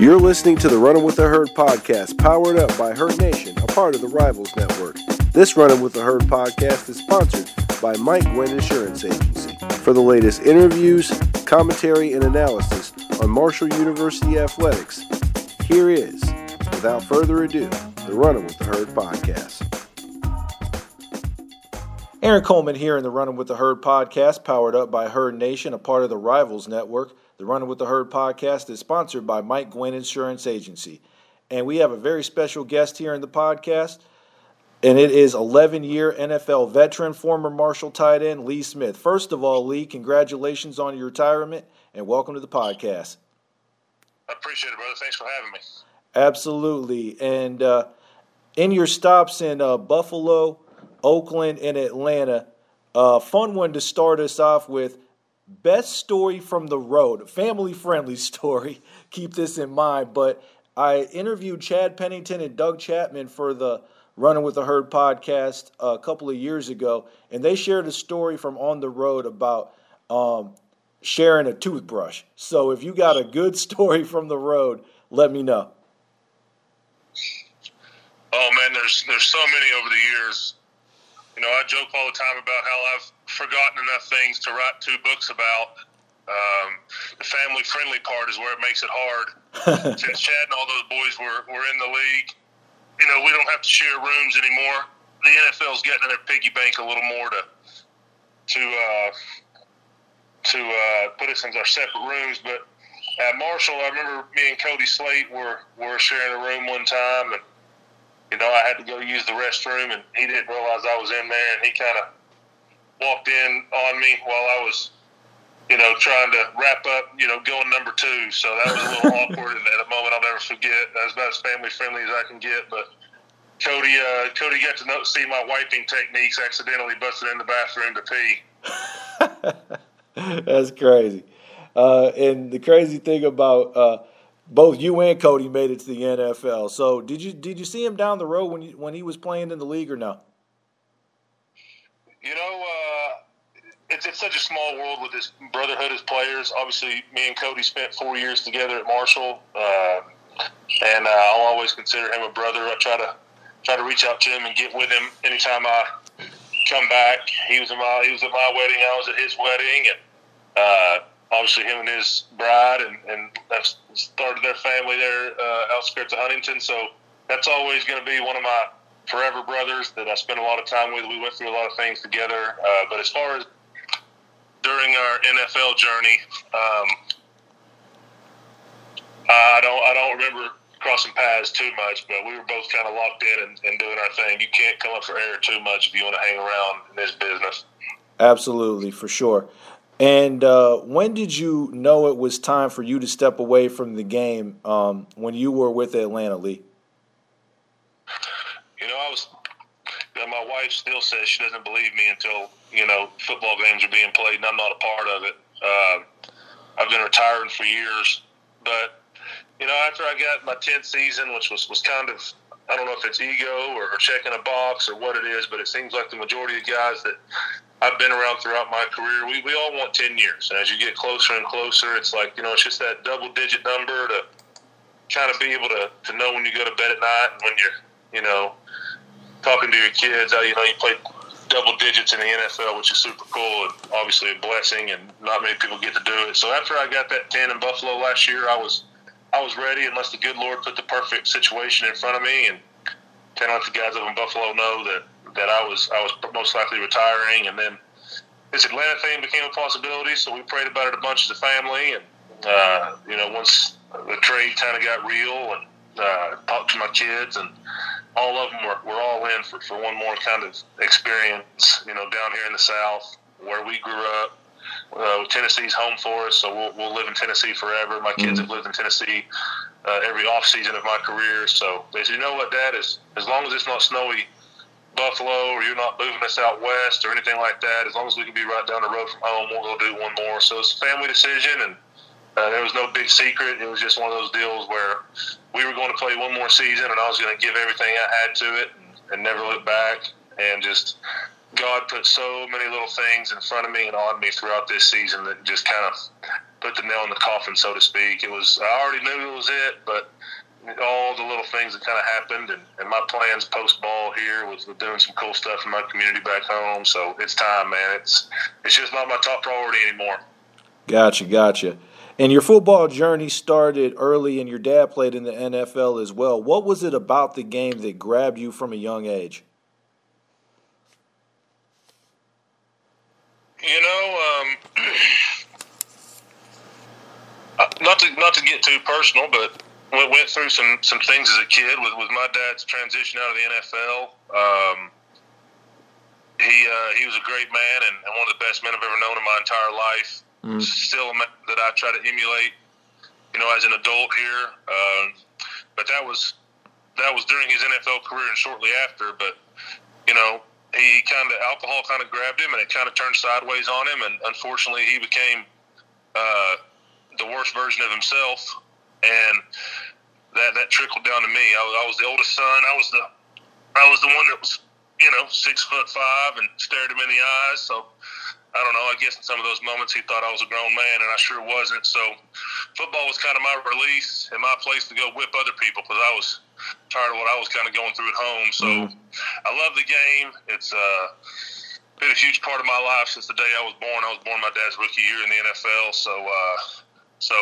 You're listening to the Running with the Herd podcast, powered up by Herd Nation, a part of the Rivals Network. This Running with the Herd podcast is sponsored by Mike Gwynn Insurance Agency. For the latest interviews, commentary, and analysis on Marshall University athletics, here is, without further ado, the Running with the Herd podcast. Aaron Coleman here in the Running with the Herd podcast, powered up by Herd Nation, a part of the Rivals Network. The Running with the Herd podcast is sponsored by Mike Gwynn Insurance Agency. And we have a very special guest here in the podcast, and it is 11 year NFL veteran, former Marshall tight end, Lee Smith. First of all, Lee, congratulations on your retirement and welcome to the podcast. I appreciate it, brother. Thanks for having me. Absolutely. And uh, in your stops in uh, Buffalo, Oakland, and Atlanta, a uh, fun one to start us off with Best story from the road, family friendly story. Keep this in mind. But I interviewed Chad Pennington and Doug Chapman for the Running with the Herd podcast a couple of years ago, and they shared a story from on the road about um, sharing a toothbrush. So if you got a good story from the road, let me know. Oh man, there's there's so many over the years. You know, I joke all the time about how I've forgotten enough things to write two books about. Um, the family friendly part is where it makes it hard. Since Chad and all those boys were, were in the league, you know, we don't have to share rooms anymore. The NFL's getting in their piggy bank a little more to to uh, to uh, put us in our separate rooms. But at Marshall, I remember me and Cody Slate were were sharing a room one time, and you know, I had to go use the restroom, and he didn't realize I was in there, and he kind of walked in on me while I was, you know, trying to wrap up, you know, going number two. So that was a little awkward, and at a moment I'll never forget. That's about as family friendly as I can get, but. Cody, uh, Cody got to know, see my wiping techniques. Accidentally busted in the bathroom to pee. That's crazy. Uh, and the crazy thing about uh, both you and Cody made it to the NFL. So did you did you see him down the road when you, when he was playing in the league or no? You know, uh, it's it's such a small world with this brotherhood as players. Obviously, me and Cody spent four years together at Marshall, uh, and uh, I'll always consider him a brother. I try to try to reach out to him and get with him anytime I come back. He was at my he was at my wedding. I was at his wedding, and uh, obviously him and his bride, and, and started their family there uh, outskirts of Huntington. So that's always going to be one of my forever brothers that I spent a lot of time with. We went through a lot of things together. Uh, but as far as during our NFL journey, um, I don't I don't remember crossing paths too much, but we were both kind of locked in and, and doing our thing. You can't come up for air too much if you want to hang around in this business. Absolutely, for sure. And uh, when did you know it was time for you to step away from the game um, when you were with Atlanta Lee? You know, I was. My wife still says she doesn't believe me until you know football games are being played, and I'm not a part of it. Uh, I've been retiring for years, but you know, after I got my tenth season, which was was kind of I don't know if it's ego or, or checking a box or what it is, but it seems like the majority of guys that I've been around throughout my career. We, we all want 10 years. And as you get closer and closer, it's like, you know, it's just that double digit number to kind of be able to, to know when you go to bed at night and when you're, you know, talking to your kids, how, you know, you play double digits in the NFL, which is super cool and obviously a blessing. And not many people get to do it. So after I got that 10 in Buffalo last year, I was, I was ready unless the good Lord put the perfect situation in front of me. And kind of let the guys up in Buffalo know that that I was I was most likely retiring, and then this Atlanta thing became a possibility. So we prayed about it a bunch as a family, and uh, you know once the trade kind of got real, and uh, talked to my kids, and all of them were, were all in for, for one more kind of experience. You know, down here in the South where we grew up. Uh, Tennessee's home for us, so we'll, we'll live in Tennessee forever. My kids mm-hmm. have lived in Tennessee uh, every off season of my career. So they said, you know what, Dad, is as long as it's not snowy Buffalo or you're not moving us out west or anything like that, as long as we can be right down the road from home, we'll go do one more. So it's a family decision, and uh, there was no big secret. It was just one of those deals where we were going to play one more season, and I was going to give everything I had to it and, never look back. And just God put so many little things in front of me and on me throughout this season that just kind of put the nail in the coffin, so to speak. It was I already knew it was it, but all the little things that kind of happened, and, and my plans post ball here was doing some cool stuff in my community back home. So it's time, man. It's it's just not my top priority anymore. Gotcha, gotcha. And your football journey started early, and your dad played in the NFL as well. What was it about the game that grabbed you from a young age? You know, um, uh, not to not to get too personal, but we went through some some things as a kid with with my dad's transition out of the NFL. Um, he uh, he was a great man and, and, one of the best men I've ever known in my entire life. Mm. Still that I try to emulate, you know, as an adult here. Uh, but that was that was during his NFL career and shortly after. But you know, he kind of alcohol kind of grabbed him and it kind of turned sideways on him, and unfortunately, he became uh, the worst version of himself and that that trickled down to me. I I was the oldest son. I was the I was the one that was you know six foot five and stared him in the eyes. So I don't know. I guess in some of those moments he thought I was a grown man, and I sure wasn't. So football was kind of my release and my place to go whip other people because I was tired of what I was kind of going through at home. So mm-hmm. I love the game. It's uh, been a huge part of my life since the day I was born. I was born my dad's rookie year in the NFL. So uh, so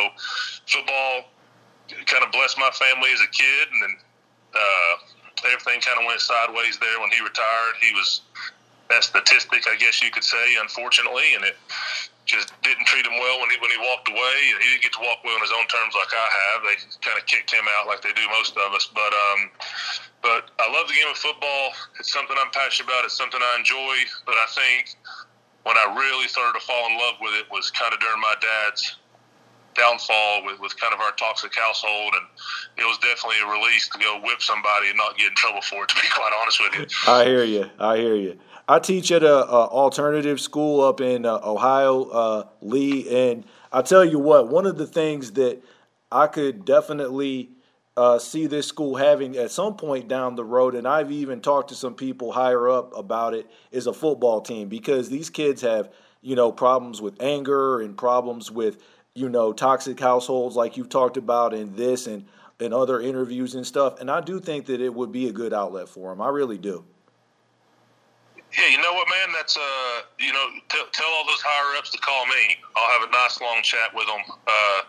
football kind of blessed my family as a kid, and then uh, everything kind of went sideways there when he retired. He was that statistic, I guess you could say, unfortunately, and it just didn't treat him well when he when he walked away. He didn't get to walk away on his own terms like I have. They kind of kicked him out like they do most of us. But um, but I love the game of football. It's something I'm passionate about. It's something I enjoy. But I think when I really started to fall in love with it was kind of during my dad's downfall with, with kind of our toxic household, and it was definitely a release to go whip somebody and not get in trouble for it. To be quite honest with you, I hear you. I hear you. I teach at a, a alternative school up in uh, Ohio, uh, Lee, and I tell you what, one of the things that I could definitely uh, see this school having at some point down the road, and I've even talked to some people higher up about it, is a football team because these kids have you know problems with anger and problems with you know, toxic households like you've talked about in this and in other interviews and stuff. And I do think that it would be a good outlet for them. I really do. Yeah, you know what, man? That's uh, you know, t- tell all those higher ups to call me. I'll have a nice long chat with them. Uh,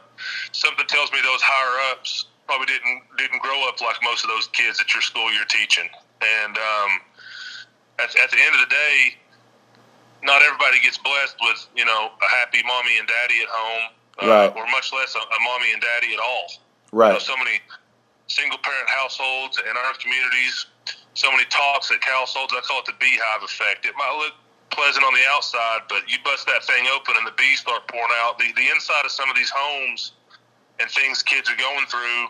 something tells me those higher ups probably didn't didn't grow up like most of those kids at your school you're teaching. And um, at, at the end of the day, not everybody gets blessed with you know a happy mommy and daddy at home uh, right. or much less a, a, mommy and daddy at all. Right. You know, so many single parent households in our communities, so many toxic households. I call it the beehive effect. It might look pleasant on the outside, but you bust that thing open and the bees start pouring out. The, the inside of some of these homes and things kids are going through,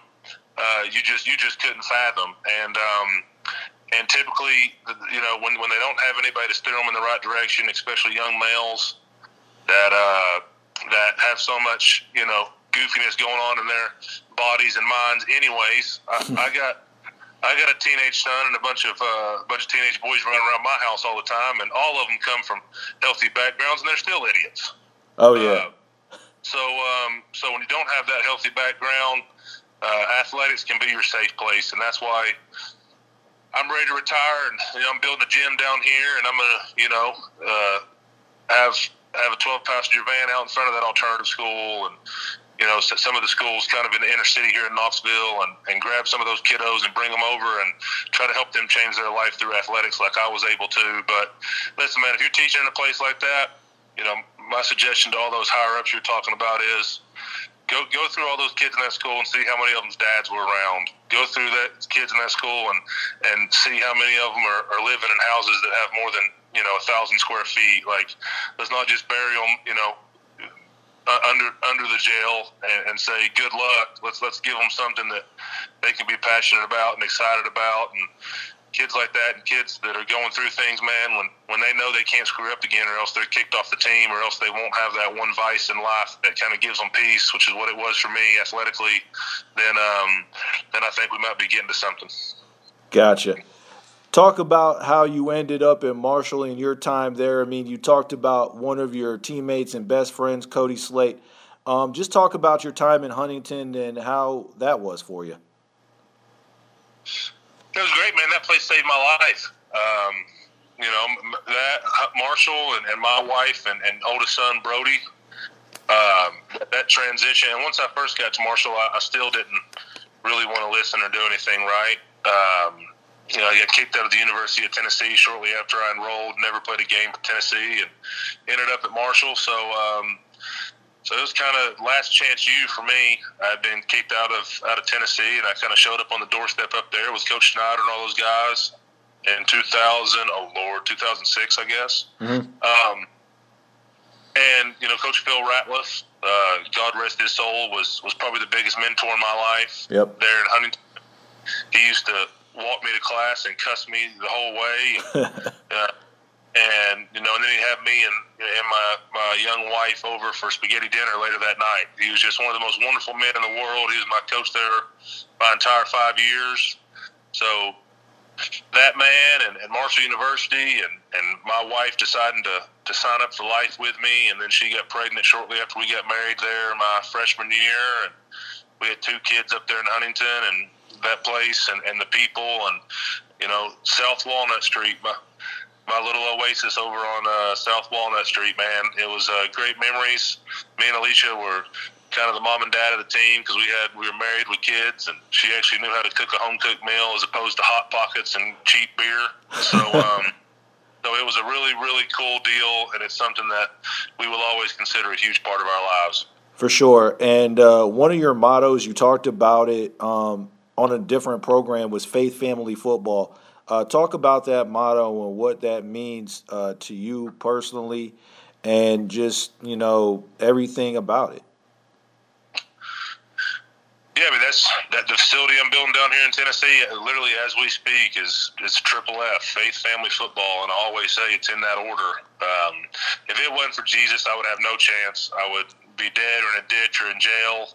uh, you just you just couldn't fathom. And um, and typically, you know, when when they don't have anybody to steer them in the right direction, especially young males, that uh, that have so much, you know, goofiness going on in their bodies and minds. Anyways, I, I got I got a teenage son and a bunch of uh, bunch of teenage boys running around my house all the time, and all of them come from healthy backgrounds, and they're still idiots. Oh yeah. Uh, so um, so when you don't have that healthy background, uh, athletics can be your safe place, and that's why. I'm ready to retire, and you know, I'm building a gym down here, and I'm gonna, you know, uh, have have a 12 passenger van out in front of that alternative school and you know some of the schools kind of in the inner city here in Knoxville and, and grab some of those kiddos and bring them over and try to help them change their life through athletics like I was able to but listen man if you're teaching in a place like that you know my suggestion to all those higher ups you're talking about is go go through all those kids in that school and see how many of them's dads were around. Go through that kids in that school and and see how many of them are, are living in houses that have more than you know a thousand square feet. Like, let's not just bury them, you know, uh, under under the jail and, and say good luck. Let's let's give them something that they can be passionate about and excited about. And kids like that and kids that are going through things, man, when when they know they can't screw up again, or else they're kicked off the team, or else they won't have that one vice in life that kind of gives them peace, which is what it was for me athletically. Then um, then I think we might be getting to something. Gotcha. Talk about how you ended up in Marshall in your time there. I mean, you talked about one of your teammates and best friends, Cody Slate. Um, just talk about your time in Huntington and how that was for you. It was great, man. That place saved my life. Um, you know, that Marshall and, and my wife and, and oldest son Brody, um, that transition. And once I first got to Marshall, I, I still didn't really want to listen or do anything right. Um, you know, I got kicked out of the University of Tennessee shortly after I enrolled. Never played a game for Tennessee, and ended up at Marshall. So, um, so it was kind of last chance you for me. I'd been kicked out of out of Tennessee, and I kind of showed up on the doorstep up there with Coach Snyder and all those guys in 2000. Oh Lord, 2006, I guess. Mm-hmm. Um, and you know, Coach Phil Ratliff, uh, God rest his soul, was was probably the biggest mentor in my life. Yep. There in Huntington, he used to walk me to class and cuss me the whole way. uh, and you know, and then he'd have me and, and my my young wife over for spaghetti dinner later that night. He was just one of the most wonderful men in the world. He was my coach there my entire five years. So that man and, and Marshall University and, and my wife deciding to, to sign up for life with me and then she got pregnant shortly after we got married there my freshman year and we had two kids up there in Huntington and that place and, and the people and you know South Walnut Street, my my little oasis over on uh, South Walnut Street, man. It was uh, great memories. Me and Alicia were kind of the mom and dad of the team because we had we were married with kids, and she actually knew how to cook a home cooked meal as opposed to hot pockets and cheap beer. So. Um, so it was a really, really cool deal, and it's something that we will always consider a huge part of our lives. For sure. And uh, one of your mottos, you talked about it um, on a different program was Faith Family Football. Uh, talk about that motto and what that means uh, to you personally, and just you know everything about it. Yeah, I mean that's that the facility I'm building down here in Tennessee. Literally, as we speak, is it's Triple F Faith Family Football, and I always say it's in that order. Um, if it wasn't for Jesus, I would have no chance. I would be dead or in a ditch or in jail.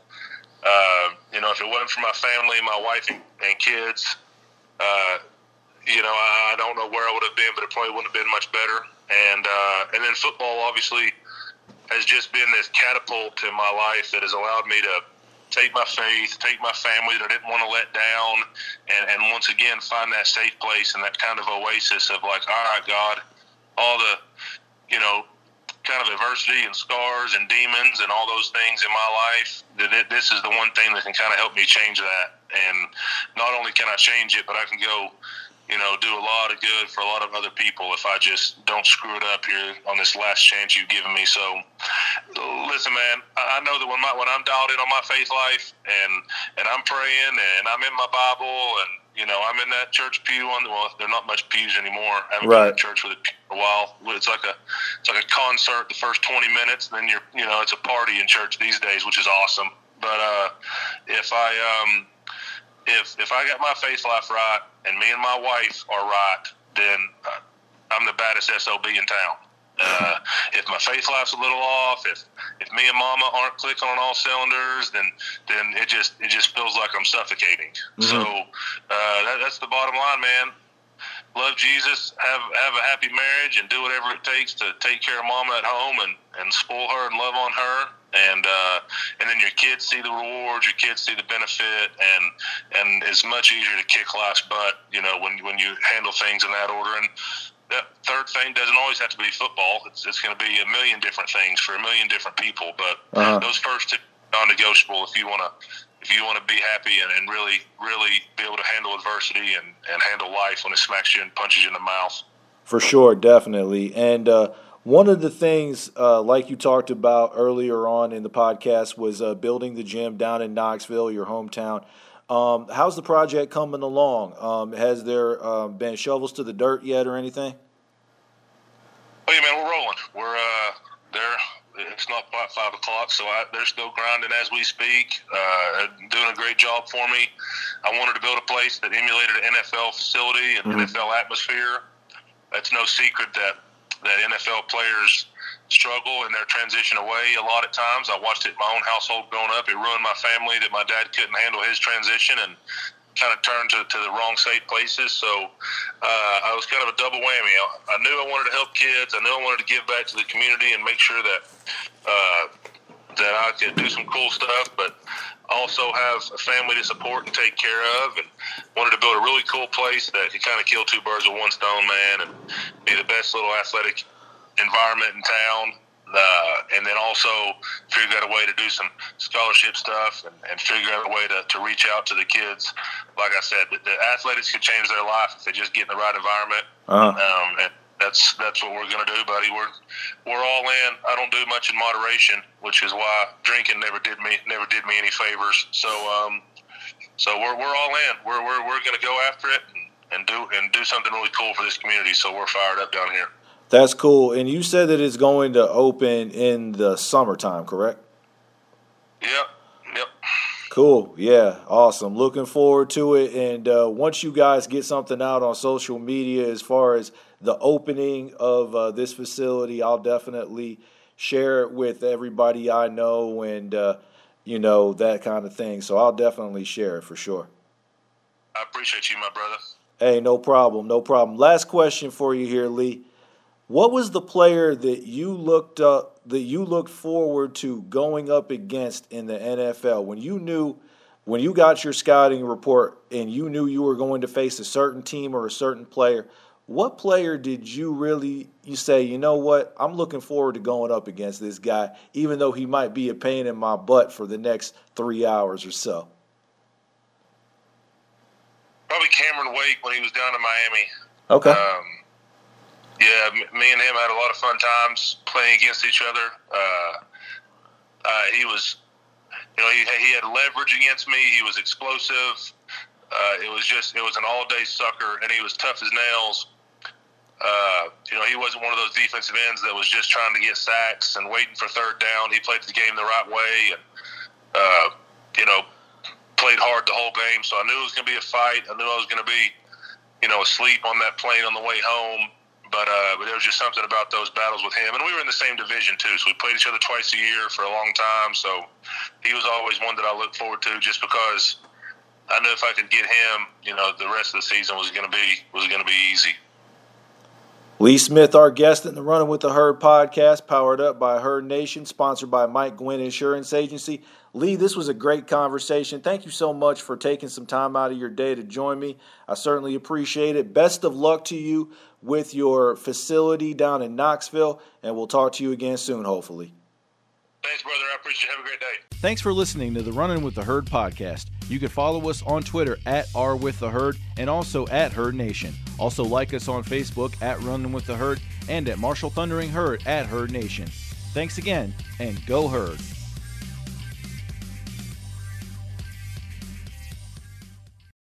Uh, you know, if it wasn't for my family, my wife and, and kids, uh, you know, I, I don't know where I would have been, but it probably wouldn't have been much better. And uh, and then football obviously has just been this catapult in my life that has allowed me to take my faith, take my family that I didn't want to let down, and, and once again find that safe place and that kind of oasis of like, all right, God, all the, you know, kind of adversity and scars and demons and all those things in my life, that this is the one thing that can kind of help me change that. And not only can I change it, but I can go, you know, do a lot of good for a lot of other people if I just don't screw it up here on this last chance you've given me. So, listen, man, I know that when my when I'm dialed in on my faith life and and I'm praying and I'm in my Bible and you know, I'm in that church pew on. Well, they're not much pews anymore. I haven't right. been in church with a pew for a while. It's like a it's like a concert the first 20 minutes, then you're you know it's a party in church these days, which is awesome. But uh, if I um, if if I got my faith life right and me and my wife are right, then uh, I'm the baddest sob in town. Uh, if my faith life's a little off, if if me and Mama aren't clicking on all cylinders, then then it just it just feels like I'm suffocating. Mm-hmm. So uh, that, that's the bottom line, man. Love Jesus, have have a happy marriage, and do whatever it takes to take care of Mama at home and and spoil her and love on her. And uh, and then your kids see the rewards, your kids see the benefit, and and it's much easier to kick life's butt, you know, when when you handle things in that order. And that third thing doesn't always have to be football. It's, it's going to be a million different things for a million different people. But uh-huh. those first two non-negotiable if you want to if you want to be happy and, and really really be able to handle adversity and, and handle life when it smacks you and punches you in the mouth. For sure, definitely. And uh, one of the things, uh, like you talked about earlier on in the podcast, was uh, building the gym down in Knoxville, your hometown. Um, how's the project coming along? Um, has there um, been shovels to the dirt yet or anything? Oh yeah, man, we're rolling. We're uh. It's not quite five o'clock, so I, they're still grinding as we speak. Uh, doing a great job for me. I wanted to build a place that emulated an NFL facility and mm-hmm. NFL atmosphere. That's no secret that that NFL players struggle in their transition away a lot of times. I watched it in my own household growing up. It ruined my family that my dad couldn't handle his transition and kind of turned to, to the wrong safe places. So uh, I was kind of a double whammy. I, I, knew I wanted to help kids. I knew I wanted to give back to the community and make sure that uh, that I could do some cool stuff, but also have a family to support and take care of, and wanted to build a really cool place that could kind of kill two birds with one stone, man, and be the best little athletic environment in town. Uh, and then also figure out a way to do some scholarship stuff and, and figure out a way to, to reach out to the kids. Like I said, the, the athletics could change their life if they just get in the right environment. Uh-huh. Um, and that's that's what we're going to do, buddy. We're we're all in. I don't do much in moderation, which is why drinking never did me never did me any favors. So um, so we're we're all in. We're we're we're going to go after it and, and do and do something really cool for this community. So we're fired up down here. That's cool. And you said that it's going to open in the summertime, correct? Yep. Yep. Cool. Yeah. Awesome. Looking forward to it. And uh, once you guys get something out on social media as far as the opening of uh, this facility, I'll definitely share it with everybody I know and, uh, you know, that kind of thing. So I'll definitely share it for sure. I appreciate you, my brother. Hey, no problem. No problem. Last question for you here, Lee. What was the player that you looked up that you looked forward to going up against in the NFL when you knew when you got your scouting report and you knew you were going to face a certain team or a certain player? What player did you really you say, you know what, I'm looking forward to going up against this guy, even though he might be a pain in my butt for the next three hours or so? Probably Cameron Wake when he was down in Miami. Okay. Um, yeah, me and him had a lot of fun times playing against each other. Uh, uh, he was, you know, he, he had leverage against me. He was explosive. Uh, it was just, it was an all day sucker, and he was tough as nails. Uh, you know, he wasn't one of those defensive ends that was just trying to get sacks and waiting for third down. He played the game the right way, and uh, you know, played hard the whole game. So I knew it was going to be a fight. I knew I was going to be, you know, asleep on that plane on the way home. But uh, but there was just something about those battles with him, and we were in the same division too, so we played each other twice a year for a long time. So he was always one that I looked forward to, just because I knew if I could get him, you know, the rest of the season was going to be was going to be easy. Lee Smith, our guest in the Running with the Herd podcast, powered up by Herd Nation, sponsored by Mike Gwynn Insurance Agency. Lee, this was a great conversation. Thank you so much for taking some time out of your day to join me. I certainly appreciate it. Best of luck to you with your facility down in Knoxville, and we'll talk to you again soon, hopefully. Thanks, brother. I appreciate it. Have a great day. Thanks for listening to the Running with the Herd podcast. You can follow us on Twitter at R with the Herd and also at Herd Nation. Also like us on Facebook at Running with the Herd and at Marshall Thundering Herd at Herd Nation. Thanks again, and go Herd.